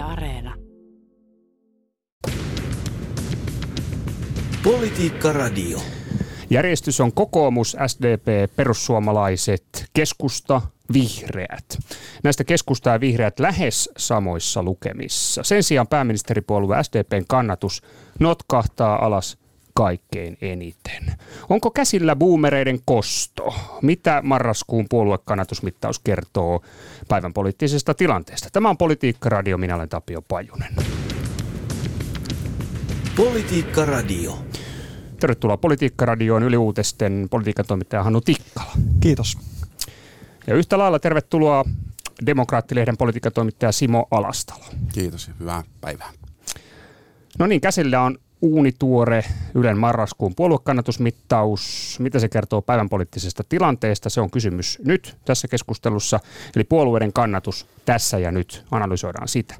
Yle Areena. Politiikka Radio. Järjestys on kokoomus, SDP, perussuomalaiset, keskusta, vihreät. Näistä keskusta ja vihreät lähes samoissa lukemissa. Sen sijaan pääministeripuolue SDPn kannatus notkahtaa alas kaikkein eniten. Onko käsillä boomereiden kosto? Mitä marraskuun puoluekannatusmittaus kertoo päivän poliittisesta tilanteesta? Tämä on Politiikka Radio, minä olen Tapio Pajunen. Politiikka Radio. Tervetuloa Politiikka Radioon Yli Uutisten politiikan toimittaja Hannu Tikkala. Kiitos. Ja yhtä lailla tervetuloa Demokraattilehden politiikan toimittaja Simo Alastalo. Kiitos ja hyvää päivää. No niin, käsillä on uunituore Ylen marraskuun puoluekannatusmittaus. Mitä se kertoo päivän poliittisesta tilanteesta? Se on kysymys nyt tässä keskustelussa. Eli puolueiden kannatus tässä ja nyt. Analysoidaan sitä.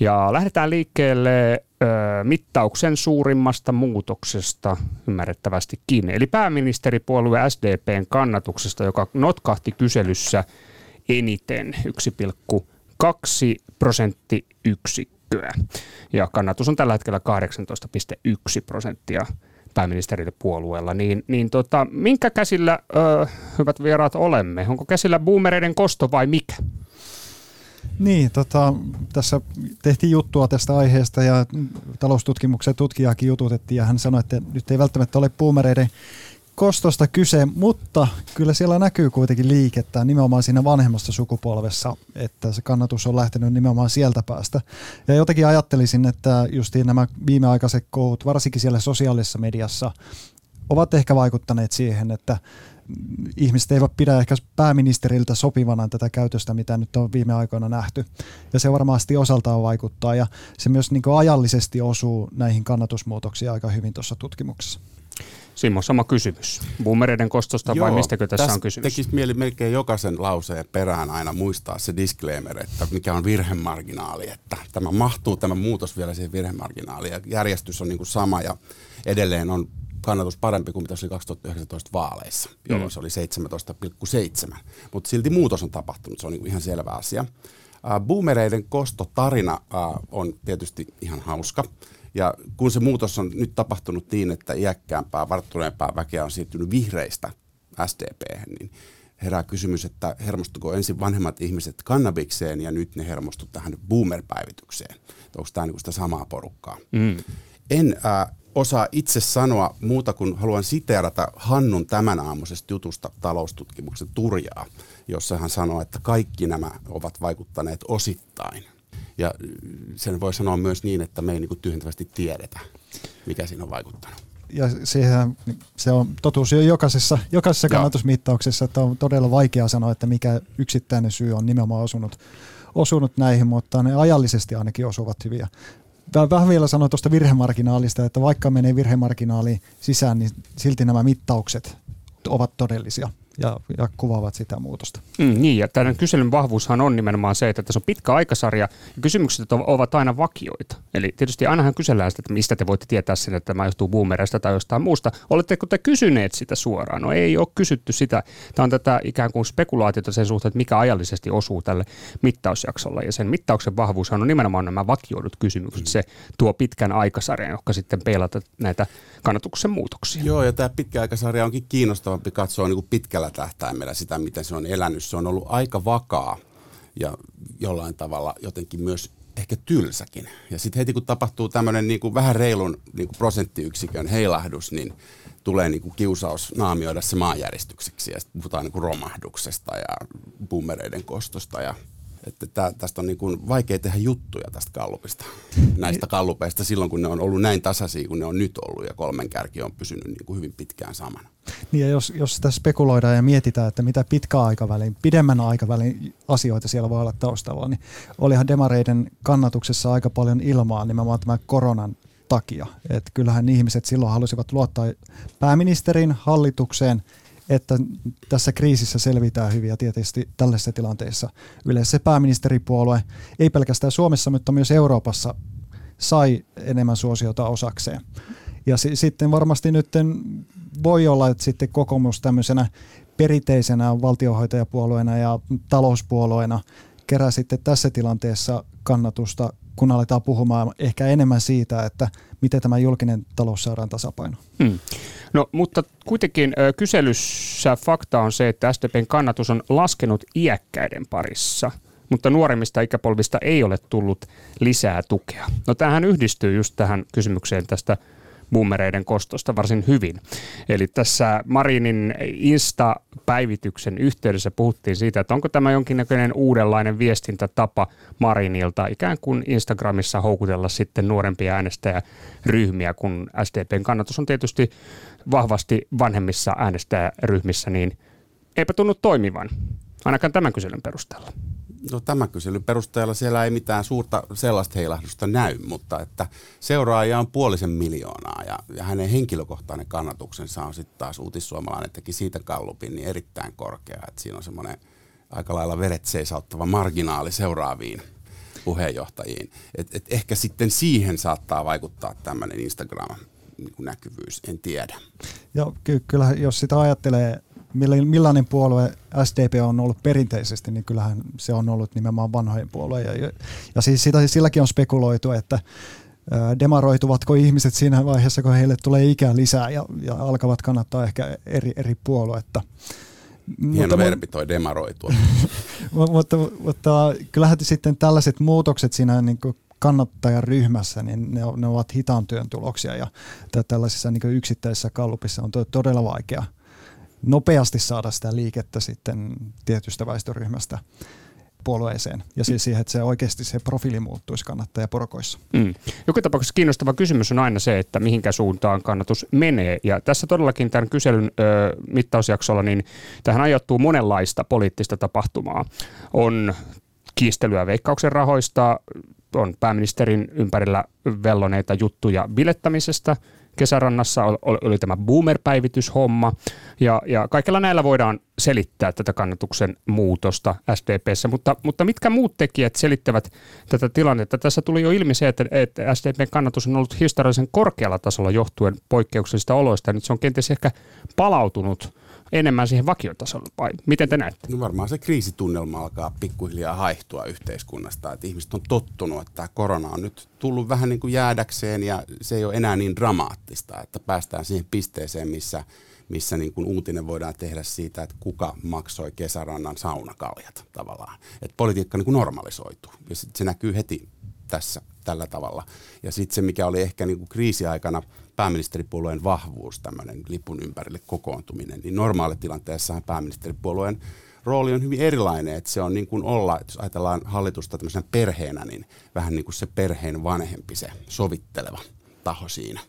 Ja lähdetään liikkeelle ö, mittauksen suurimmasta muutoksesta ymmärrettävästikin. Eli pääministeripuolue SDPn kannatuksesta, joka notkahti kyselyssä eniten 1,2 prosenttiyksikköä. Ja kannatus on tällä hetkellä 18,1 prosenttia pääministerille puolueella, niin, niin tota, minkä käsillä, ö, hyvät vieraat, olemme? Onko käsillä boomereiden kosto vai mikä? Niin, tota, tässä tehtiin juttua tästä aiheesta ja taloustutkimuksen tutkijakin jututettiin ja hän sanoi, että nyt ei välttämättä ole boomereiden kostosta kyse, mutta kyllä siellä näkyy kuitenkin liikettä nimenomaan siinä vanhemmassa sukupolvessa, että se kannatus on lähtenyt nimenomaan sieltä päästä. Ja jotenkin ajattelisin, että justiin nämä viimeaikaiset kohut, varsinkin siellä sosiaalisessa mediassa, ovat ehkä vaikuttaneet siihen, että ihmiset eivät pidä ehkä pääministeriltä sopivana tätä käytöstä, mitä nyt on viime aikoina nähty. Ja se varmasti osaltaan vaikuttaa ja se myös niin ajallisesti osuu näihin kannatusmuutoksiin aika hyvin tuossa tutkimuksessa. Simmo, sama kysymys. Boomereiden kostosta Joo, vai mistäkö tässä, tässä on kysymys? Tekisi mieli melkein jokaisen lauseen perään aina muistaa se disclaimer, että mikä on virhemarginaali, että tämä mahtuu tämä muutos vielä siihen virhemarginaaliin ja järjestys on niin kuin sama ja edelleen on kannatus parempi kuin mitä se oli 2019 vaaleissa, jolloin mm. se oli 17,7. Mutta silti muutos on tapahtunut, se on niin ihan selvä asia. Boomereiden kostotarina on tietysti ihan hauska. Ja kun se muutos on nyt tapahtunut niin, että iäkkäämpää, varttuneempaa väkeä on siirtynyt vihreistä SDP, niin herää kysymys, että hermostuko ensin vanhemmat ihmiset kannabikseen ja nyt ne hermostu tähän boomer-päivitykseen. Onko tämä niin sitä samaa porukkaa? Mm. En äh, osaa itse sanoa muuta kuin haluan siteerata Hannun tämän aamuisesta jutusta taloustutkimuksen turjaa, jossa hän sanoo, että kaikki nämä ovat vaikuttaneet osittain. Ja sen voi sanoa myös niin, että me ei niin tyhjentävästi tiedetä, mikä siinä on vaikuttanut. Ja sehän, se on totuus jo jokaisessa, jokaisessa kannatusmittauksessa, että on todella vaikea sanoa, että mikä yksittäinen syy on nimenomaan osunut, osunut näihin, mutta ne ajallisesti ainakin osuvat hyviä. Vähän vielä sanoa tuosta virhemarginaalista, että vaikka menee virhemarginaaliin sisään, niin silti nämä mittaukset ovat todellisia ja, ja kuvaavat sitä muutosta. Mm, niin, ja tämän kyselyn vahvuushan on nimenomaan se, että tässä on pitkä aikasarja ja kysymykset ovat aina vakioita. Eli tietysti ainahan kysellään sitä, että mistä te voitte tietää sen, että tämä johtuu boomereista tai jostain muusta. Oletteko te kysyneet sitä suoraan? No ei ole kysytty sitä. Tämä on tätä ikään kuin spekulaatiota sen suhteen, että mikä ajallisesti osuu tälle mittausjaksolle. Ja sen mittauksen vahvuushan on nimenomaan nämä vakioidut kysymykset. Se tuo pitkän aikasarjan, joka sitten peilata näitä kannatuksen muutoksia. Joo, ja tämä pitkä aikasarja onkin kiinnostavampi katsoa niin kuin pitkällä tähtäimellä sitä, miten se on elänyt. Se on ollut aika vakaa ja jollain tavalla jotenkin myös ehkä tylsäkin. Ja sitten heti kun tapahtuu tämmöinen niin kuin vähän reilun niin kuin prosenttiyksikön heilahdus, niin tulee niin kuin kiusaus naamioida se maanjäristykseksi. Ja sitten puhutaan niin kuin romahduksesta ja boomereiden kostosta ja että tää, tästä on niin kuin vaikea tehdä juttuja tästä kallupista, näistä kallupeista silloin, kun ne on ollut näin tasaisia kuin ne on nyt ollut ja kolmen kärki on pysynyt niin kuin hyvin pitkään samana. Niin ja jos, jos sitä spekuloidaan ja mietitään, että mitä pitkä aikavälin, pidemmän aikavälin asioita siellä voi olla taustalla, niin olihan demareiden kannatuksessa aika paljon ilmaa nimenomaan tämän koronan takia. Että kyllähän ihmiset silloin halusivat luottaa pääministerin hallitukseen – että tässä kriisissä selvitään hyvin ja tietysti tällaisessa tilanteessa yleensä se pääministeripuolue, ei pelkästään Suomessa, mutta myös Euroopassa sai enemmän suosiota osakseen. Ja s- sitten varmasti nyt voi olla, että sitten kokoomus tämmöisenä perinteisenä valtiohoitajapuolueena ja talouspuolueena kerää sitten tässä tilanteessa kannatusta, kun aletaan puhumaan ehkä enemmän siitä, että miten tämä julkinen talous saadaan tasapaino. Hmm. No, mutta kuitenkin kyselyssä fakta on se, että SDPn kannatus on laskenut iäkkäiden parissa – mutta nuoremmista ikäpolvista ei ole tullut lisää tukea. No tämähän yhdistyy just tähän kysymykseen tästä boomereiden kostosta varsin hyvin. Eli tässä Marinin Insta-päivityksen yhteydessä puhuttiin siitä, että onko tämä jonkinnäköinen uudenlainen viestintätapa Marinilta, ikään kuin Instagramissa houkutella sitten nuorempia äänestäjäryhmiä, kun SDPn kannatus on tietysti vahvasti vanhemmissa äänestäjäryhmissä, niin eipä tunnu toimivan, ainakaan tämän kyselyn perusteella. No tämä kyselyn perusteella siellä ei mitään suurta sellaista heilahdusta näy, mutta että seuraajia on puolisen miljoonaa ja, ja hänen henkilökohtainen kannatuksensa on sitten taas uutissuomalainen teki siitä kallupin niin erittäin korkea, että siinä on semmoinen aika lailla veret seisauttava marginaali seuraaviin puheenjohtajiin. Et, et ehkä sitten siihen saattaa vaikuttaa tämmöinen Instagram-näkyvyys, en tiedä. Joo, ky- kyllä jos sitä ajattelee millainen puolue SDP on ollut perinteisesti, niin kyllähän se on ollut nimenomaan vanhojen puolue. Ja, ja siis sitä, silläkin on spekuloitu, että demaroituvatko ihmiset siinä vaiheessa, kun heille tulee ikää lisää ja, ja alkavat kannattaa ehkä eri, eri puoluetta. Hieno mutta, verbi toi demaroitua. mutta, mutta kyllähän sitten tällaiset muutokset siinä niin kannattajaryhmässä, niin ne, ne ovat hitaan työn tuloksia ja tällaisissa niin yksittäisissä kallupissa on todella vaikea – nopeasti saada sitä liikettä sitten tietystä väestöryhmästä puolueeseen ja siis siihen, että se oikeasti se profiili muuttuisi kannattajaporokoissa. Mm. Joka tapauksessa kiinnostava kysymys on aina se, että mihinkä suuntaan kannatus menee. Ja tässä todellakin tämän kyselyn ö, mittausjaksolla, niin tähän ajoittuu monenlaista poliittista tapahtumaa. On kiistelyä veikkauksen rahoista, on pääministerin ympärillä velloneita juttuja bilettämisestä – kesärannassa oli, tämä boomer-päivityshomma, ja, ja kaikilla näillä voidaan selittää tätä kannatuksen muutosta SDPssä, mutta, mutta mitkä muut tekijät selittävät tätä tilannetta? Tässä tuli jo ilmi se, että, että SDPn kannatus on ollut historiallisen korkealla tasolla johtuen poikkeuksellisista oloista, ja nyt se on kenties ehkä palautunut enemmän siihen vakiotasolle, vai miten te näette? No varmaan se kriisitunnelma alkaa pikkuhiljaa haihtua yhteiskunnasta, että ihmiset on tottunut, että tämä korona on nyt tullut vähän niin kuin jäädäkseen ja se ei ole enää niin dramaattista, että päästään siihen pisteeseen, missä, missä niin kuin uutinen voidaan tehdä siitä, että kuka maksoi kesärannan saunakaljat tavallaan. Että politiikka niin kuin normalisoituu ja se näkyy heti tässä tällä tavalla. Ja sitten se, mikä oli ehkä niin kuin kriisiaikana pääministeripuolueen vahvuus, tämmöinen lipun ympärille kokoontuminen, niin normaalitilanteessahan pääministeripuolueen rooli on hyvin erilainen, että se on niin kuin olla, jos ajatellaan hallitusta tämmöisenä perheenä, niin vähän niin kuin se perheen vanhempi, se sovitteleva taho siinä,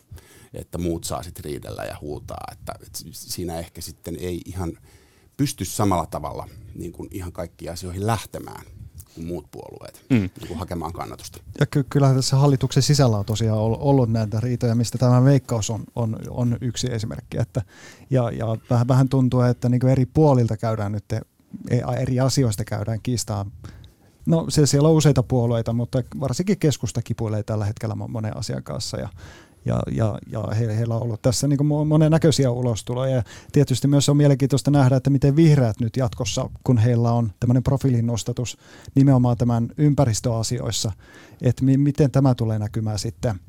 että muut saa sitten riidellä ja huutaa, että siinä ehkä sitten ei ihan pysty samalla tavalla niin kuin ihan kaikkiin asioihin lähtemään kuin muut puolueet mm. niin kuin hakemaan kannatusta. Ja ky- kyllähän tässä hallituksen sisällä on tosiaan ollut näitä riitoja, mistä tämä veikkaus on, on, on yksi esimerkki. Että, ja, ja vähän, vähän tuntuu, että niin eri puolilta käydään nyt, e, eri asioista käydään kiistaa. No siellä on useita puolueita, mutta varsinkin keskusta kipuilee tällä hetkellä monen asian kanssa. Ja, ja, ja, ja he, heillä on ollut tässä niin monennäköisiä ulostuloja. Ja tietysti myös on mielenkiintoista nähdä, että miten vihreät nyt jatkossa, kun heillä on tämmöinen profiilin nostatus nimenomaan tämän ympäristöasioissa, että mi, miten tämä tulee näkymään sitten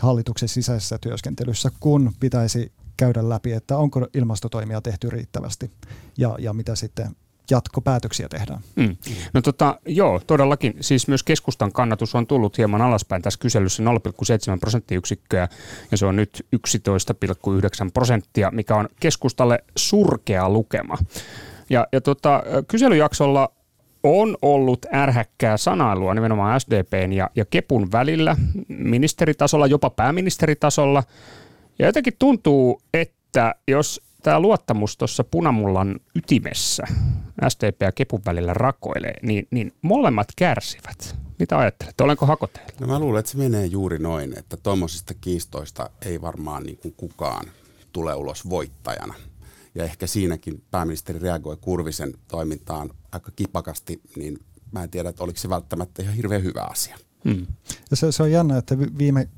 hallituksen sisäisessä työskentelyssä, kun pitäisi käydä läpi, että onko ilmastotoimia tehty riittävästi ja, ja mitä sitten jatkopäätöksiä tehdään. Mm. No tota, joo, todellakin. Siis myös keskustan kannatus on tullut hieman alaspäin tässä kyselyssä 0,7 prosenttiyksikköä ja se on nyt 11,9 prosenttia, mikä on keskustalle surkea lukema. Ja, ja tota, kyselyjaksolla on ollut ärhäkkää sanailua nimenomaan SDPn ja, ja Kepun välillä, ministeritasolla, jopa pääministeritasolla. Ja jotenkin tuntuu, että jos tämä luottamus tuossa punamullan ytimessä SDP ja Kepun välillä rakoilee, niin, niin molemmat kärsivät. Mitä ajattelet? Olenko hakoteilla? No mä luulen, että se menee juuri noin, että tuommoisista kiistoista ei varmaan niin kuin kukaan tule ulos voittajana. Ja ehkä siinäkin pääministeri reagoi Kurvisen toimintaan aika kipakasti, niin mä en tiedä, että oliko se välttämättä ihan hirveän hyvä asia. Hmm. Ja se, se on jännä, että viime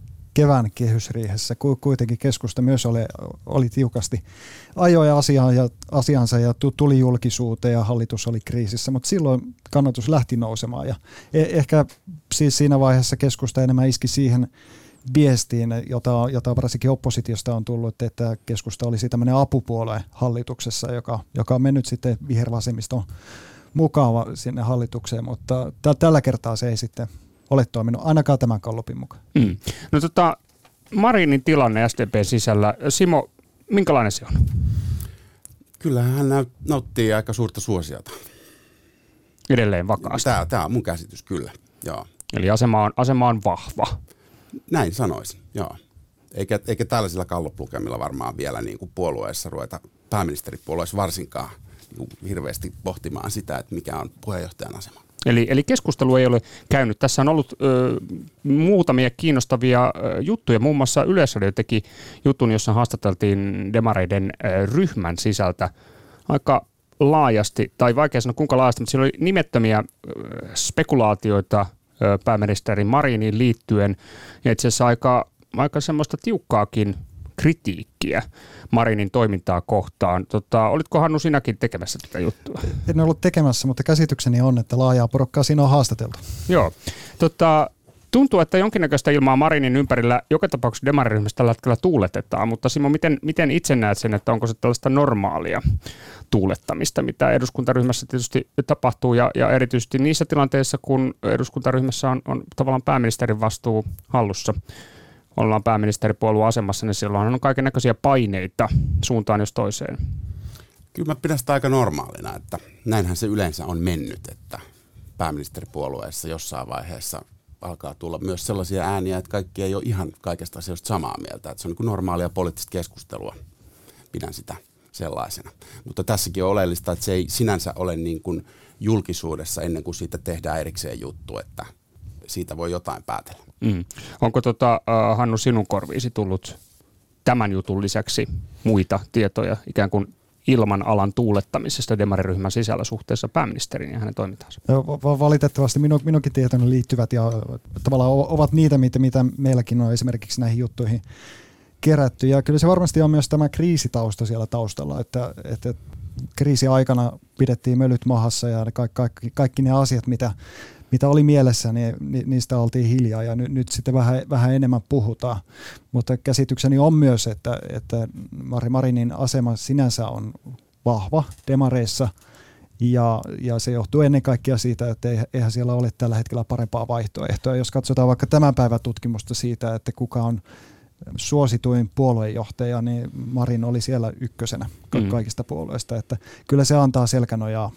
kevään kehysriihessä. Kuitenkin keskusta myös oli, oli tiukasti ajoi asiaa ja, asiansa ja tuli julkisuuteen ja hallitus oli kriisissä, mutta silloin kannatus lähti nousemaan ja e, ehkä siis siinä vaiheessa keskusta enemmän iski siihen viestiin, jota, jota varsinkin oppositiosta on tullut, että keskusta olisi tämmöinen apupuolue hallituksessa, joka, joka on mennyt sitten vihervasemmiston mukava sinne hallitukseen, mutta t- tällä kertaa se ei sitten ole toiminut, ainakaan tämän kallupin mukaan. Mm. No tota, Marinin tilanne SDP sisällä, Simo, minkälainen se on? Kyllähän hän näyt, nauttii aika suurta suosiota. Edelleen vakaasti. Tämä, tämä on mun käsitys, kyllä. Joo. Eli asema on, asema on vahva. Näin sanoisin, joo. Eikä, eikä tällaisilla kalloplukemilla varmaan vielä niin kuin puolueessa ruveta, pääministeripuolueessa varsinkaan, niin kuin hirveästi pohtimaan sitä, että mikä on puheenjohtajan asema. Eli, eli keskustelu ei ole käynyt. Tässä on ollut ö, muutamia kiinnostavia ö, juttuja. Muun muassa Yleisradio teki jutun, jossa haastateltiin demareiden ö, ryhmän sisältä aika laajasti, tai vaikea sanoa kuinka laajasti, mutta siinä oli nimettömiä ö, spekulaatioita ö, pääministeri Mariniin liittyen, ja itse asiassa aika, aika semmoista tiukkaakin kritiikkiä Marinin toimintaa kohtaan. Tota, olitko Hannu sinäkin tekemässä tätä juttua? En ollut tekemässä, mutta käsitykseni on, että laajaa porukkaa siinä on haastateltu. Joo. Tota, tuntuu, että jonkinnäköistä ilmaa Marinin ympärillä joka tapauksessa demariryhmästä tällä hetkellä tuuletetaan, mutta Simo, miten, miten itse näet sen, että onko se tällaista normaalia tuulettamista, mitä eduskuntaryhmässä tietysti tapahtuu ja, ja erityisesti niissä tilanteissa, kun eduskuntaryhmässä on, on tavallaan pääministerin vastuu hallussa ollaan pääministeripuolueen asemassa, niin silloin on kaiken näköisiä paineita suuntaan jos toiseen. Kyllä mä pidän sitä aika normaalina, että näinhän se yleensä on mennyt, että pääministeripuolueessa jossain vaiheessa alkaa tulla myös sellaisia ääniä, että kaikki ei ole ihan kaikesta asioista samaa mieltä. Että se on niin normaalia poliittista keskustelua. Pidän sitä sellaisena. Mutta tässäkin on oleellista, että se ei sinänsä ole niin kuin julkisuudessa ennen kuin siitä tehdään erikseen juttu, että siitä voi jotain päätellä. Mm. Onko tota, uh, Hannu sinun korviisi tullut tämän jutun lisäksi muita tietoja ikään kuin ilman alan tuulettamisesta demariryhmän sisällä suhteessa pääministeriin ja hänen toimintaansa? Valitettavasti minun, minunkin tietoni liittyvät ja tavallaan ovat niitä, mitä, mitä meilläkin on esimerkiksi näihin juttuihin kerätty. Ja kyllä se varmasti on myös tämä kriisitausta siellä taustalla, että, että kriisiaikana pidettiin mölyt mahassa ja kaikki, kaikki, kaikki ne asiat, mitä mitä oli mielessä, niin niistä oltiin hiljaa ja nyt, nyt sitten vähän, vähän enemmän puhutaan. Mutta käsitykseni on myös, että, että Mari Marinin asema sinänsä on vahva demareissa ja, ja se johtuu ennen kaikkea siitä, että eihän siellä ole tällä hetkellä parempaa vaihtoehtoa. Jos katsotaan vaikka tämän päivän tutkimusta siitä, että kuka on suosituin puoluejohtaja, niin Marin oli siellä ykkösenä mm. kaikista puolueista. Että kyllä se antaa selkänojaa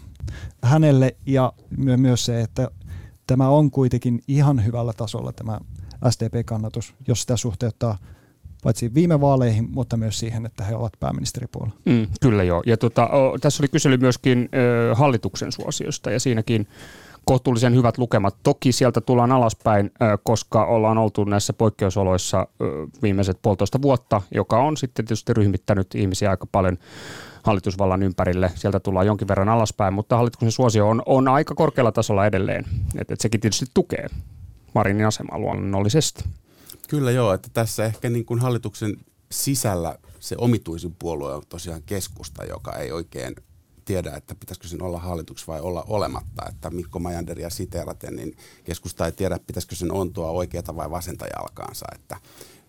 hänelle ja myös se, että tämä on kuitenkin ihan hyvällä tasolla tämä SDP-kannatus, jos sitä suhteuttaa paitsi viime vaaleihin, mutta myös siihen, että he ovat pääministeripuolella. Mm, kyllä joo. Ja tota, o, tässä oli kysely myöskin ö, hallituksen suosiosta ja siinäkin kohtuullisen hyvät lukemat. Toki sieltä tullaan alaspäin, ö, koska ollaan oltu näissä poikkeusoloissa ö, viimeiset puolitoista vuotta, joka on sitten tietysti ryhmittänyt ihmisiä aika paljon hallitusvallan ympärille. Sieltä tullaan jonkin verran alaspäin, mutta hallituksen suosio on, on aika korkealla tasolla edelleen. Et, et sekin tietysti tukee Marinin asemaa luonnollisesti. Kyllä joo, että tässä ehkä niin kuin hallituksen sisällä se omituisin puolue on tosiaan keskusta, joka ei oikein tiedä, että pitäisikö sen olla hallituksessa vai olla olematta. Että Mikko Majanderia siteeraten, niin keskusta ei tiedä, pitäisikö sen ontua oikeata vai vasenta jalkaansa. Että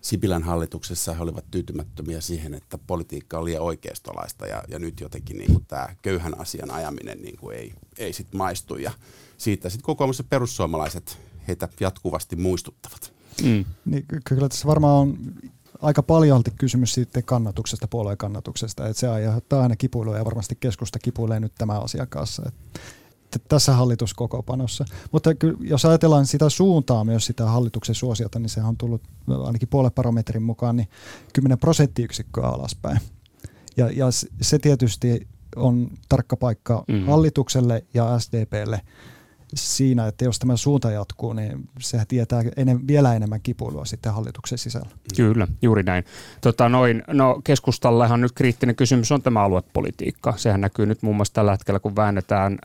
Sipilän hallituksessa he olivat tyytymättömiä siihen, että politiikka liian oikeistolaista ja, ja nyt jotenkin niin kuin tämä köyhän asian ajaminen niin kuin ei, ei sit maistu ja siitä sitten kokoomus ja perussuomalaiset heitä jatkuvasti muistuttavat. Mm. Niin, kyllä tässä varmaan on aika paljon kysymys sitten kannatuksesta, puolueen kannatuksesta, että se aiheuttaa aina kipuilua ja varmasti keskusta kipuilee nyt tämä asiakassa. Että tässä hallituskokopanossa. Mutta jos ajatellaan sitä suuntaa myös sitä hallituksen suosiota, niin se on tullut ainakin puoleparometrin mukaan niin 10 prosenttiyksikköä alaspäin. Ja, ja se tietysti on tarkka paikka mm. hallitukselle ja SDPlle siinä, että jos tämä suunta jatkuu, niin se tietää enem, vielä enemmän kipuilua sitten hallituksen sisällä. Kyllä, juuri näin. Tota noin, no keskustallehan nyt kriittinen kysymys on tämä aluepolitiikka. Sehän näkyy nyt muun muassa tällä hetkellä, kun väännetään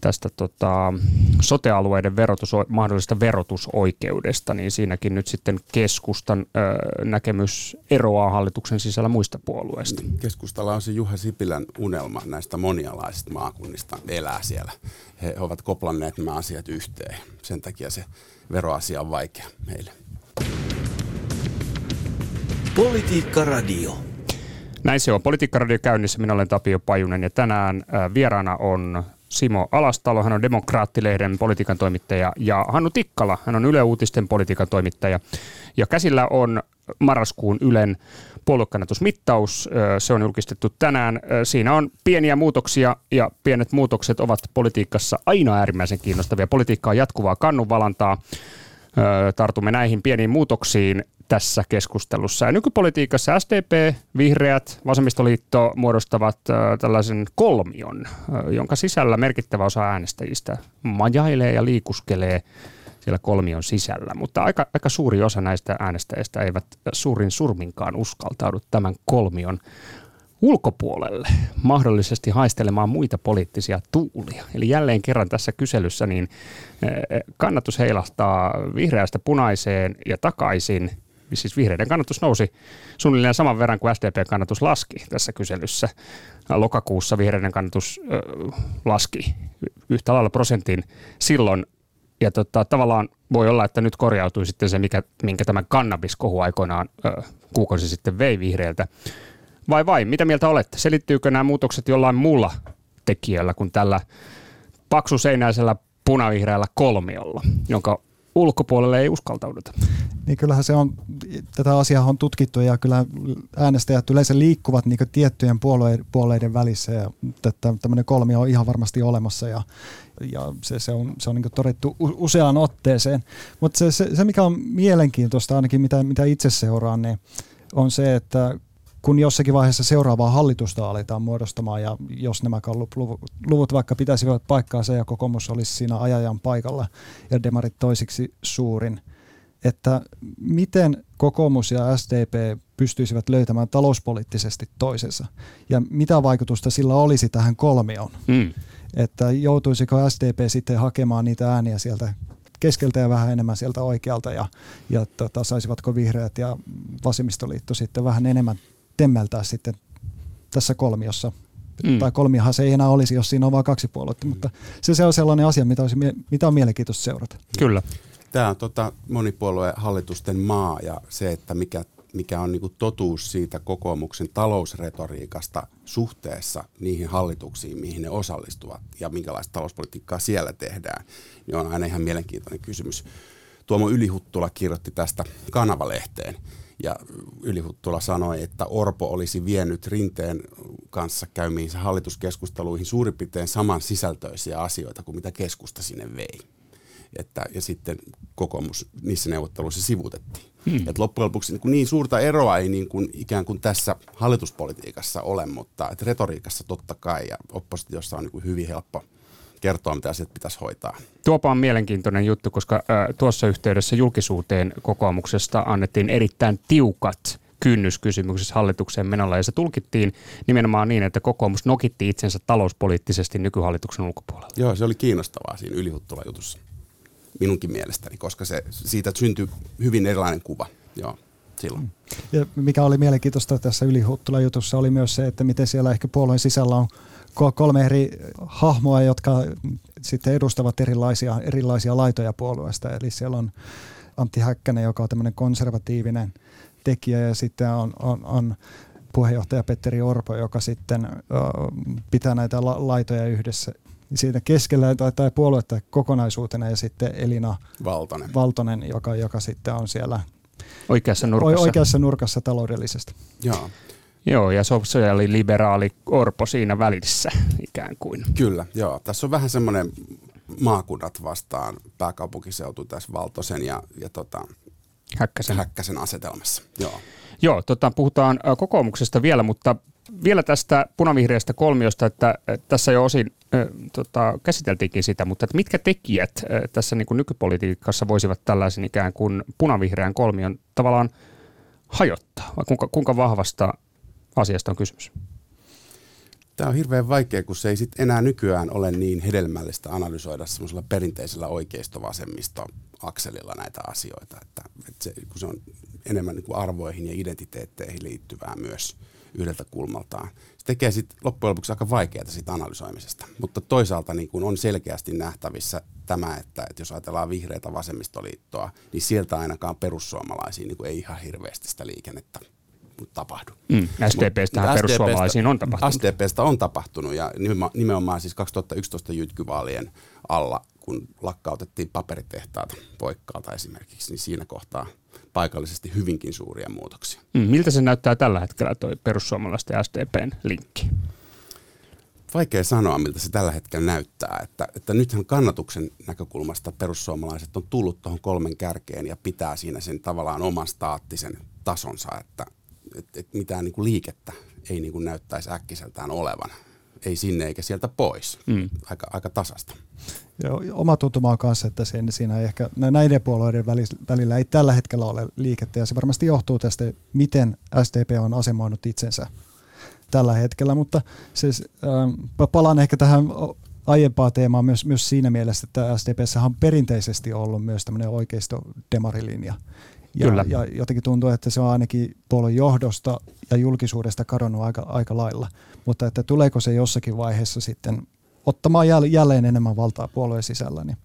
tästä tota, sotealueiden verotus, mahdollisesta verotusoikeudesta, niin siinäkin nyt sitten keskustan ö, näkemys eroaa hallituksen sisällä muista puolueista. Keskustalla on se Juha Sipilän unelma näistä monialaisista maakunnista elää siellä. He ovat koplanneet nämä asiat yhteen. Sen takia se veroasia on vaikea meille. Politiikka Radio. Näin se on. Politiikkaradio käynnissä. Minä olen Tapio Pajunen ja tänään vieraana on Simo Alastalo. Hän on Demokraattilehden politiikan toimittaja ja Hannu Tikkala. Hän on Yle Uutisten politiikan toimittaja. Ja käsillä on marraskuun Ylen puoluekannatusmittaus. Se on julkistettu tänään. Siinä on pieniä muutoksia ja pienet muutokset ovat politiikassa aina äärimmäisen kiinnostavia. Politiikka on jatkuvaa kannunvalantaa. Tartumme näihin pieniin muutoksiin tässä keskustelussa. Ja nykypolitiikassa SDP, Vihreät, Vasemmistoliitto muodostavat tällaisen kolmion, jonka sisällä merkittävä osa äänestäjistä majailee ja liikuskelee siellä kolmion sisällä. Mutta aika, aika suuri osa näistä äänestäjistä eivät suurin surminkaan uskaltaudu tämän kolmion ulkopuolelle mahdollisesti haistelemaan muita poliittisia tuulia. Eli jälleen kerran tässä kyselyssä niin kannatus heilahtaa vihreästä punaiseen ja takaisin siis vihreiden kannatus nousi suunnilleen saman verran kuin SDP-kannatus laski tässä kyselyssä. Lokakuussa vihreiden kannatus ö, laski yhtä lailla prosentin silloin. Ja tota, tavallaan voi olla, että nyt korjautui sitten se, mikä, minkä tämä kannabiskohu aikoinaan ö, kuukausi sitten vei vihreiltä. Vai vai, mitä mieltä olette? Selittyykö nämä muutokset jollain muulla tekijällä kuin tällä paksuseinäisellä punavihreällä kolmiolla, jonka ulkopuolelle ei uskaltauduta. Niin kyllähän se on, tätä asiaa on tutkittu ja kyllä äänestäjät yleensä liikkuvat niin tiettyjen puolueiden, puolueiden välissä ja tämmöinen kolmio on ihan varmasti olemassa ja, ja se, se on, se on niin todettu useaan otteeseen. Mutta se, se, se, mikä on mielenkiintoista ainakin mitä, mitä itse seuraan, niin on se, että kun jossakin vaiheessa seuraavaa hallitusta aletaan muodostamaan ja jos nämä luvut vaikka pitäisivät paikkaansa ja kokoomus olisi siinä ajajan paikalla ja demarit toisiksi suurin, että miten kokoomus ja SDP pystyisivät löytämään talouspoliittisesti toisensa ja mitä vaikutusta sillä olisi tähän kolmioon. Mm. Että joutuisiko SDP sitten hakemaan niitä ääniä sieltä keskeltä ja vähän enemmän sieltä oikealta ja, ja tota, saisivatko vihreät ja vasemmistoliitto sitten vähän enemmän temmeltää sitten tässä kolmiossa. Mm. Tai kolmiahan se ei enää olisi, jos siinä on vain kaksi puoluetta, mutta se, se on sellainen asia, mitä, olisi, mitä on mielenkiintoista seurata. Kyllä. Tämä on tota monipuolueen hallitusten maa ja se, että mikä, mikä on niin totuus siitä kokoomuksen talousretoriikasta suhteessa niihin hallituksiin, mihin ne osallistuvat ja minkälaista talouspolitiikkaa siellä tehdään, niin on aina ihan mielenkiintoinen kysymys. Tuomo Ylihuttula kirjoitti tästä kanavalehteen ja Ylihuttula sanoi, että Orpo olisi vienyt Rinteen kanssa käymiinsä hallituskeskusteluihin suurin piirtein saman sisältöisiä asioita kuin mitä keskusta sinne vei. Että, ja sitten kokoomus niissä neuvotteluissa sivutettiin. Hmm. Et loppujen lopuksi niin, niin suurta eroa ei niin kuin, ikään kuin tässä hallituspolitiikassa ole, mutta et retoriikassa totta kai ja oppositiossa on niin kuin hyvin helppo – kertoa, mitä asiat pitäisi hoitaa. Tuopa on mielenkiintoinen juttu, koska äh, tuossa yhteydessä julkisuuteen kokoomuksesta annettiin erittäin tiukat kynnyskysymyksessä hallitukseen menolla, ja se tulkittiin nimenomaan niin, että kokoomus nokitti itsensä talouspoliittisesti nykyhallituksen ulkopuolella. Joo, se oli kiinnostavaa siinä ylihuttula jutussa minunkin mielestäni, koska se, siitä syntyi hyvin erilainen kuva. Joo silloin. Ja mikä oli mielenkiintoista tässä ylihuttula jutussa oli myös se, että miten siellä ehkä puolueen sisällä on kolme eri hahmoa, jotka sitten edustavat erilaisia, erilaisia laitoja puolueesta. Eli siellä on Antti Häkkänen, joka on tämmöinen konservatiivinen tekijä ja sitten on, on, on puheenjohtaja Petteri Orpo, joka sitten pitää näitä la- laitoja yhdessä siitä keskellä tai, tai puoluetta kokonaisuutena ja sitten Elina Valtonen, Valtonen joka, joka sitten on siellä oikeassa nurkassa, oikeassa nurkassa taloudellisesti. Joo. Joo, ja sosiaaliliberaali Orpo siinä välissä ikään kuin. Kyllä, joo. Tässä on vähän semmoinen maakunnat vastaan pääkaupunkiseutu tässä Valtosen ja, ja tota, Häkkäsen. Häkkäsen asetelmassa. Joo, joo tota, puhutaan kokoomuksesta vielä, mutta vielä tästä punavihreästä kolmiosta, että tässä jo osin äh, tota, käsiteltiinkin sitä, mutta että mitkä tekijät äh, tässä niin kuin nykypolitiikassa voisivat tällaisen ikään kuin punavihreän kolmion tavallaan hajottaa, vai kuinka, kuinka vahvasta asiasta on kysymys? Tämä on hirveän vaikea, kun se ei sit enää nykyään ole niin hedelmällistä analysoida semmoisella perinteisellä oikeisto-vasemmisto akselilla näitä asioita, että, että se, kun se on enemmän niin kuin arvoihin ja identiteetteihin liittyvää myös yhdeltä kulmaltaan. Se tekee sitten loppujen lopuksi aika vaikeaa siitä analysoimisesta, mutta toisaalta niin kuin on selkeästi nähtävissä tämä, että, että jos ajatellaan vihreitä vasemmistoliittoa, niin sieltä ainakaan perussuomalaisiin niin ei ihan hirveästi sitä liikennettä tapahdu. Mm. SDPstä perussuomalaisiin on tapahtunut. SDPstä on tapahtunut ja nimenomaan siis 2011 jytkyvaalien alla, kun lakkautettiin paperitehtaat Voikkaalta esimerkiksi, niin siinä kohtaa paikallisesti hyvinkin suuria muutoksia. Mm. Miltä se näyttää tällä hetkellä tuo perussuomalaisten ja SDPn linkki? Vaikea sanoa, miltä se tällä hetkellä näyttää. Että, että nythän kannatuksen näkökulmasta perussuomalaiset on tullut tuohon kolmen kärkeen ja pitää siinä sen tavallaan oman staattisen tasonsa, että, että, että mitään niin kuin liikettä ei niin kuin näyttäisi äkkiseltään olevan. Ei sinne eikä sieltä pois. Mm. Aika, aika tasasta. Joo, oma tuntuma on kanssa, että sen, siinä ei ehkä näiden puolueiden välillä ei tällä hetkellä ole liikettä ja se varmasti johtuu tästä, miten SDP on asemoinut itsensä tällä hetkellä, mutta siis, äh, palaan ehkä tähän aiempaa teemaa myös, myös siinä mielessä, että SDPssä on perinteisesti ollut myös tämmöinen oikeisto-demarilinja. Ja, Kyllä. ja jotenkin tuntuu, että se on ainakin puolueen johdosta ja julkisuudesta kadonnut aika, aika lailla. Mutta että tuleeko se jossakin vaiheessa sitten ottamaan jälleen enemmän valtaa puolueen sisällä, niin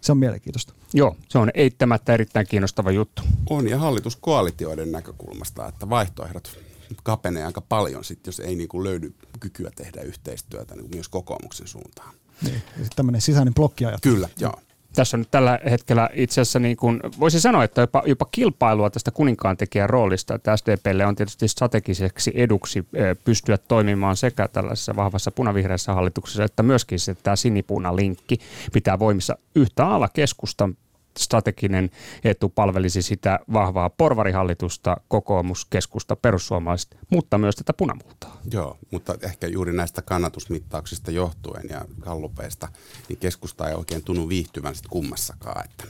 se on mielenkiintoista. Joo, se on eittämättä erittäin kiinnostava juttu. On ja hallituskoalitioiden näkökulmasta, että vaihtoehdot kapenee aika paljon, sit, jos ei niin kuin löydy kykyä tehdä yhteistyötä niin kuin myös kokoomuksen suuntaan. Niin, tämmöinen sisäinen blokkiajattelu. Kyllä, joo tässä on nyt tällä hetkellä itse asiassa, niin kuin, voisi sanoa, että jopa, jopa kilpailua tästä kuninkaan tekijän roolista, että SDPlle on tietysti strategiseksi eduksi pystyä toimimaan sekä tällaisessa vahvassa punavihreässä hallituksessa, että myöskin se, tämä sinipuna-linkki pitää voimissa yhtä alla keskustan strateginen etu palvelisi sitä vahvaa porvarihallitusta, kokoomuskeskusta, perussuomalaiset, mutta myös tätä punamultaa. Joo, mutta ehkä juuri näistä kannatusmittauksista johtuen ja kallupeista, niin keskusta ei oikein tunnu viihtyvän sitten kummassakaan, että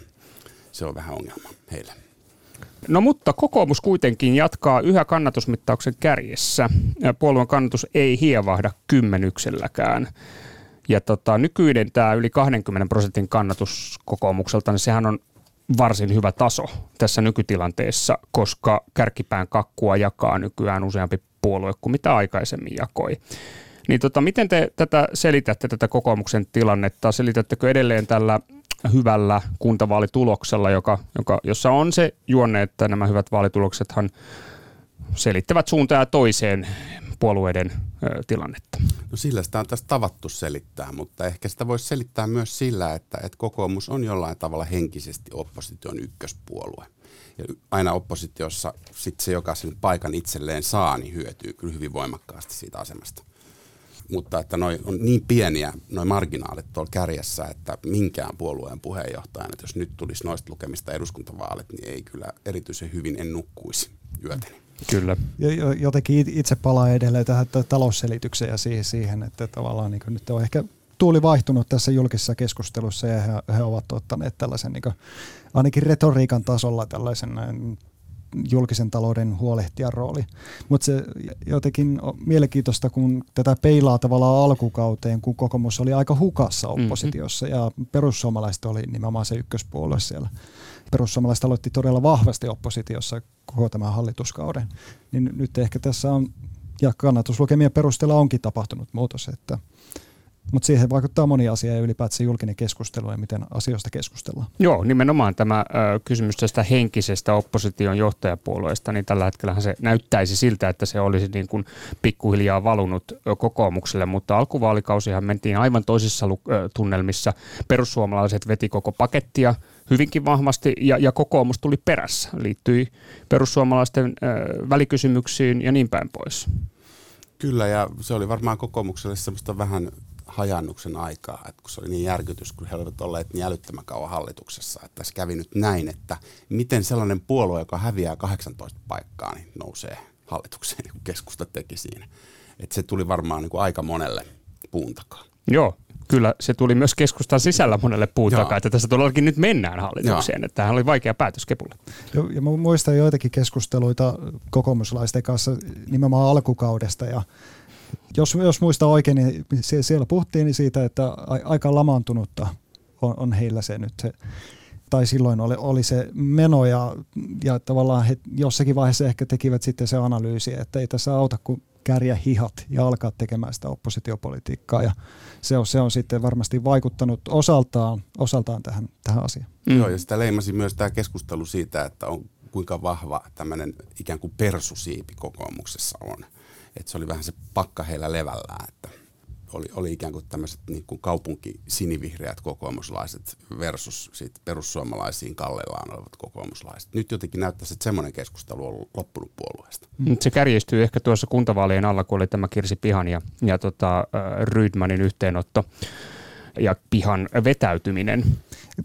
se on vähän ongelma heille. No mutta kokoomus kuitenkin jatkaa yhä kannatusmittauksen kärjessä. Puolueen kannatus ei hievahda kymmenykselläkään. Ja tota, nykyinen tämä yli 20 prosentin kannatus kokoomukselta, niin sehän on varsin hyvä taso tässä nykytilanteessa, koska kärkipään kakkua jakaa nykyään useampi puolue kuin mitä aikaisemmin jakoi. Niin tota, miten te tätä selitätte, tätä kokoomuksen tilannetta? Selitättekö edelleen tällä hyvällä kuntavaalituloksella, joka, joka, jossa on se juonne, että nämä hyvät vaalituloksethan selittävät suuntaan ja toiseen puolueiden ö, tilannetta? No sillä sitä on tässä tavattu selittää, mutta ehkä sitä voisi selittää myös sillä, että, että kokoomus on jollain tavalla henkisesti opposition ykköspuolue. Ja aina oppositiossa sit se, joka sen paikan itselleen saa, niin hyötyy kyllä hyvin voimakkaasti siitä asemasta. Mutta että noi on niin pieniä noin marginaalit tuolla kärjessä, että minkään puolueen puheenjohtajana, että jos nyt tulisi noista lukemista eduskuntavaalit, niin ei kyllä erityisen hyvin en nukkuisi yötäni. Kyllä. Jotenkin itse palaa edelleen tähän talousselitykseen ja siihen, että tavallaan niin nyt on ehkä tuuli vaihtunut tässä julkisessa keskustelussa ja he, he ovat ottaneet tällaisen niin ainakin retoriikan tasolla tällaisen julkisen talouden huolehtijan rooli. Mutta se jotenkin on mielenkiintoista, kun tätä peilaa tavallaan alkukauteen, kun kokoomus oli aika hukassa mm-hmm. oppositiossa mm-hmm. ja perussuomalaiset oli nimenomaan se ykköspuolue siellä perussuomalaiset aloitti todella vahvasti oppositiossa koko tämän hallituskauden, niin nyt ehkä tässä on, ja kannatuslukemien perusteella onkin tapahtunut muutos, että mutta siihen vaikuttaa moni asia ja ylipäätään julkinen keskustelu ja miten asioista keskustellaan. Joo, nimenomaan tämä ö, kysymys tästä henkisestä opposition johtajapuolueesta, niin tällä hetkellä se näyttäisi siltä, että se olisi niin kuin pikkuhiljaa valunut kokoomukselle, mutta alkuvaalikausihan mentiin aivan toisissa tunnelmissa. Perussuomalaiset veti koko pakettia hyvinkin vahvasti ja, ja kokoomus tuli perässä, liittyi perussuomalaisten ö, välikysymyksiin ja niin päin pois. Kyllä, ja se oli varmaan kokoomukselle semmoista vähän hajannuksen aikaa, että kun se oli niin järkytys, kun he olivat olleet niin älyttömän kauan hallituksessa, että se kävi nyt näin, että miten sellainen puolue, joka häviää 18 paikkaa, niin nousee hallitukseen, niin kuin keskusta teki siinä. Että se tuli varmaan niin kuin aika monelle puun takaa. Joo, kyllä se tuli myös keskustan sisällä monelle puun takaa, että tässä todellakin nyt mennään hallitukseen. Että tämähän oli vaikea päätös Kepulle. Joo, ja mä muistan joitakin keskusteluita kokoomuslaisten kanssa nimenomaan alkukaudesta ja jos, jos muistaa oikein, niin siellä puhuttiin niin siitä, että aika lamaantunutta on, on heillä se nyt se tai silloin oli, oli se meno ja, ja tavallaan he jossakin vaiheessa ehkä tekivät sitten se analyysi, että ei tässä auta kuin kärjä hihat ja alkaa tekemään sitä oppositiopolitiikkaa ja se on, se on sitten varmasti vaikuttanut osaltaan, osaltaan tähän, tähän asiaan. Mm. Joo ja sitä leimasi myös tämä keskustelu siitä, että on kuinka vahva tämmöinen ikään kuin persusiipi kokoomuksessa on. Että se oli vähän se pakka heillä levällään, että oli, oli ikään kuin tämmöiset niin kuin kaupunkisinivihreät kokoomuslaiset versus sit perussuomalaisiin kallellaan olevat kokoomuslaiset. Nyt jotenkin näyttäisi, että semmoinen keskustelu on loppunut puolueesta. Mm. Se kärjistyy ehkä tuossa kuntavaalien alla, kun oli tämä Kirsi Pihan ja, ja tota, Rydmanin yhteenotto ja pihan vetäytyminen.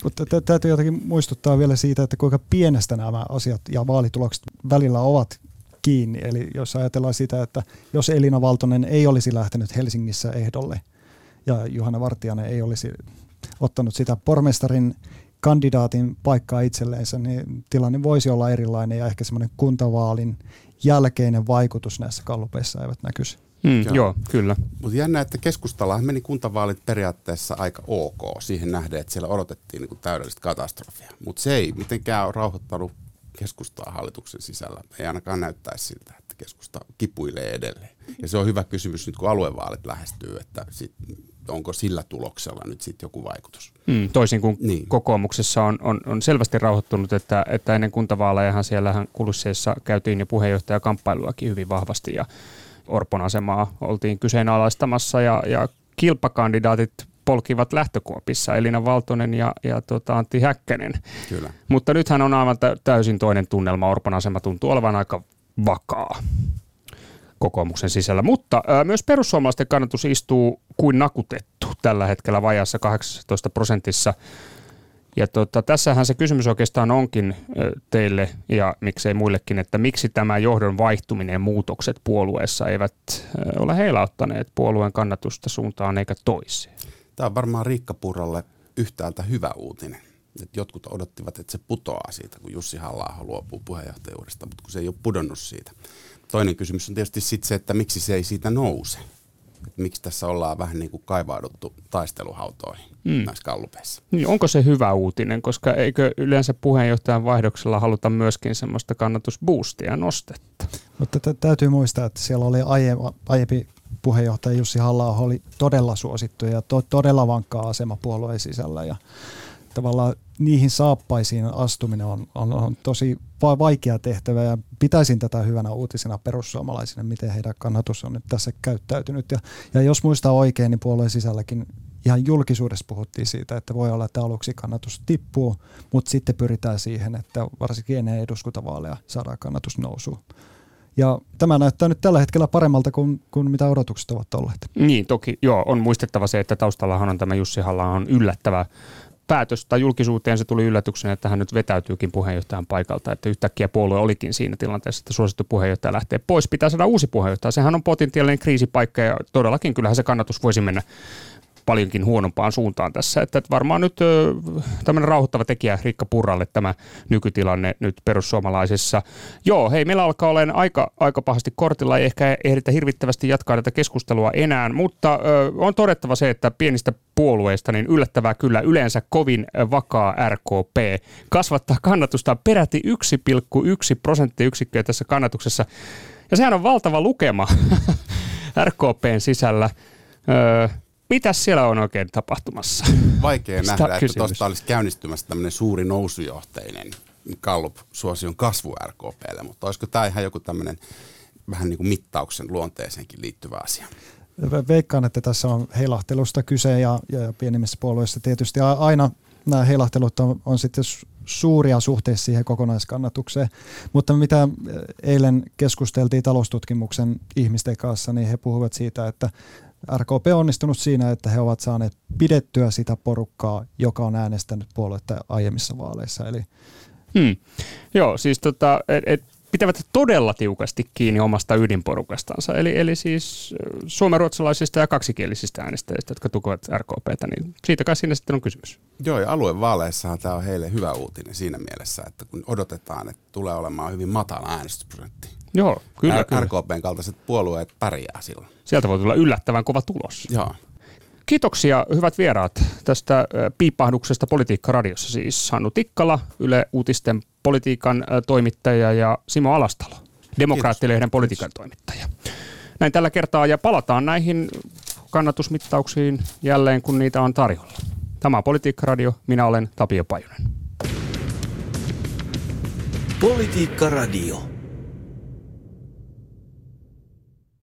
Mutta täytyy jotenkin muistuttaa vielä siitä, että kuinka pienestä nämä asiat ja vaalitulokset välillä ovat kiinni. Eli jos ajatellaan sitä, että jos Elina Valtonen ei olisi lähtenyt Helsingissä ehdolle ja Juhana Vartiainen ei olisi ottanut sitä pormestarin kandidaatin paikkaa itselleensä, niin tilanne voisi olla erilainen ja ehkä semmoinen kuntavaalin jälkeinen vaikutus näissä kallupeissa eivät näkyisi. Mm, joo. joo, kyllä. Mutta jännä, että keskustalla meni kuntavaalit periaatteessa aika ok siihen nähden, että siellä odotettiin niin täydellistä katastrofia. Mutta se ei mitenkään ole rauhoittanut keskustaa hallituksen sisällä. Ei ainakaan näyttäisi siltä, että keskusta kipuilee edelleen. Ja se on hyvä kysymys nyt, kun aluevaalit lähestyy, että sit, onko sillä tuloksella nyt sitten joku vaikutus. Mm, toisin kuin niin. kokoomuksessa on, on, on selvästi rauhoittunut, että, että ennen kuntavaalejahan siellähän kulisseissa käytiin jo puheenjohtajakamppailuakin hyvin vahvasti ja Orpon asemaa oltiin kyseenalaistamassa ja, ja kilpakandidaatit polkivat lähtökuopissa, Elina Valtonen ja, ja tota Antti Häkkänen. Kyllä. Mutta nythän on aivan täysin toinen tunnelma. Orpon asema tuntuu olevan aika vakaa kokoomuksen sisällä. Mutta ää, myös perussuomalaisten kannatus istuu kuin nakutettu tällä hetkellä vajassa 18 prosentissa. Ja tota, tässähän se kysymys oikeastaan onkin teille ja miksei muillekin, että miksi tämä johdon vaihtuminen ja muutokset puolueessa eivät ole heilauttaneet puolueen kannatusta suuntaan eikä toiseen. Tämä on varmaan Riikka Purralle yhtäältä hyvä uutinen. Et jotkut odottivat, että se putoaa siitä, kun Jussi halla luopuu puheenjohtajuudesta, mutta kun se ei ole pudonnut siitä. Toinen kysymys on tietysti sitten se, että miksi se ei siitä nouse. Et miksi tässä ollaan vähän niin kuin kaivauduttu taisteluhautoihin mm. näissä kallupeissa. Niin onko se hyvä uutinen, koska eikö yleensä puheenjohtajan vaihdoksella haluta myöskin semmoista kannatusboostia nostetta? Mutta t- täytyy muistaa, että siellä oli aiempi puheenjohtaja Jussi halla oli todella suosittu ja to, todella vankkaa asema puolueen sisällä ja tavallaan niihin saappaisiin astuminen on, on, on tosi vaikea tehtävä ja pitäisin tätä hyvänä uutisena perussuomalaisille, miten heidän kannatus on nyt tässä käyttäytynyt. Ja, ja jos muistaa oikein, niin puolueen sisälläkin ihan julkisuudessa puhuttiin siitä, että voi olla, että aluksi kannatus tippuu, mutta sitten pyritään siihen, että varsinkin ennen eduskuntavaaleja saadaan kannatus nousuun. Ja tämä näyttää nyt tällä hetkellä paremmalta kuin, kuin mitä odotukset ovat olleet. Niin, toki joo, on muistettava se, että taustallahan on tämä Jussi halla on yllättävä päätös tai julkisuuteen se tuli yllätyksenä, että hän nyt vetäytyykin puheenjohtajan paikalta, että yhtäkkiä puolue olikin siinä tilanteessa, että suosittu puheenjohtaja lähtee pois. Pitää saada uusi puheenjohtaja. Sehän on potentiaalinen kriisipaikka ja todellakin kyllähän se kannatus voisi mennä paljonkin huonompaan suuntaan tässä. Että, varmaan nyt tämmöinen rauhoittava tekijä Rikka Purralle tämä nykytilanne nyt perussuomalaisessa. Joo, hei, meillä alkaa olemaan aika, aika pahasti kortilla, ei ehkä ehditä hirvittävästi jatkaa tätä keskustelua enää, mutta on todettava se, että pienistä puolueista, niin yllättävää kyllä yleensä kovin vakaa RKP kasvattaa kannatusta peräti 1,1 prosenttiyksikköä tässä kannatuksessa. Ja sehän on valtava lukema RKPn sisällä. Öö, Mitäs siellä on oikein tapahtumassa? Vaikea nähdä, kysymys. että tuosta olisi käynnistymässä tämmöinen suuri nousujohteinen Gallup-suosion kasvu RKPlle, mutta olisiko tämä ihan joku tämmöinen vähän niin kuin mittauksen luonteeseenkin liittyvä asia? Veikkaan, että tässä on heilahtelusta kyse ja, ja pienimmissä puolueissa tietysti aina nämä heilahtelut on, on sitten suuria suhteessa siihen kokonaiskannatukseen. Mutta mitä eilen keskusteltiin taloustutkimuksen ihmisten kanssa, niin he puhuvat siitä, että RKP on onnistunut siinä, että he ovat saaneet pidettyä sitä porukkaa, joka on äänestänyt puoluetta aiemmissa vaaleissa. Eli hmm. Joo, siis tota, et, et, pitävät todella tiukasti kiinni omasta ydinporukastansa, eli, eli siis suomenruotsalaisista ja kaksikielisistä äänestäjistä, jotka tukevat RKPtä, niin siitä kai siinä sitten on kysymys. Joo, ja aluevaaleissahan tämä on heille hyvä uutinen siinä mielessä, että kun odotetaan, että tulee olemaan hyvin matala äänestysprosentti Joo, kyllä, R- kyllä. RKPn kaltaiset puolueet pärjää silloin. Sieltä voi tulla yllättävän kova tulos. Joo. Kiitoksia hyvät vieraat tästä piippahduksesta Politiikka-radiossa siis Hannu Tikkala, Yle Uutisten politiikan toimittaja ja Simo Alastalo, Demokraattilehden politiikan toimittaja. Näin tällä kertaa ja palataan näihin kannatusmittauksiin jälleen, kun niitä on tarjolla. Tämä on Politiikka-radio, minä olen Tapio Pajunen. Politiikka Radio.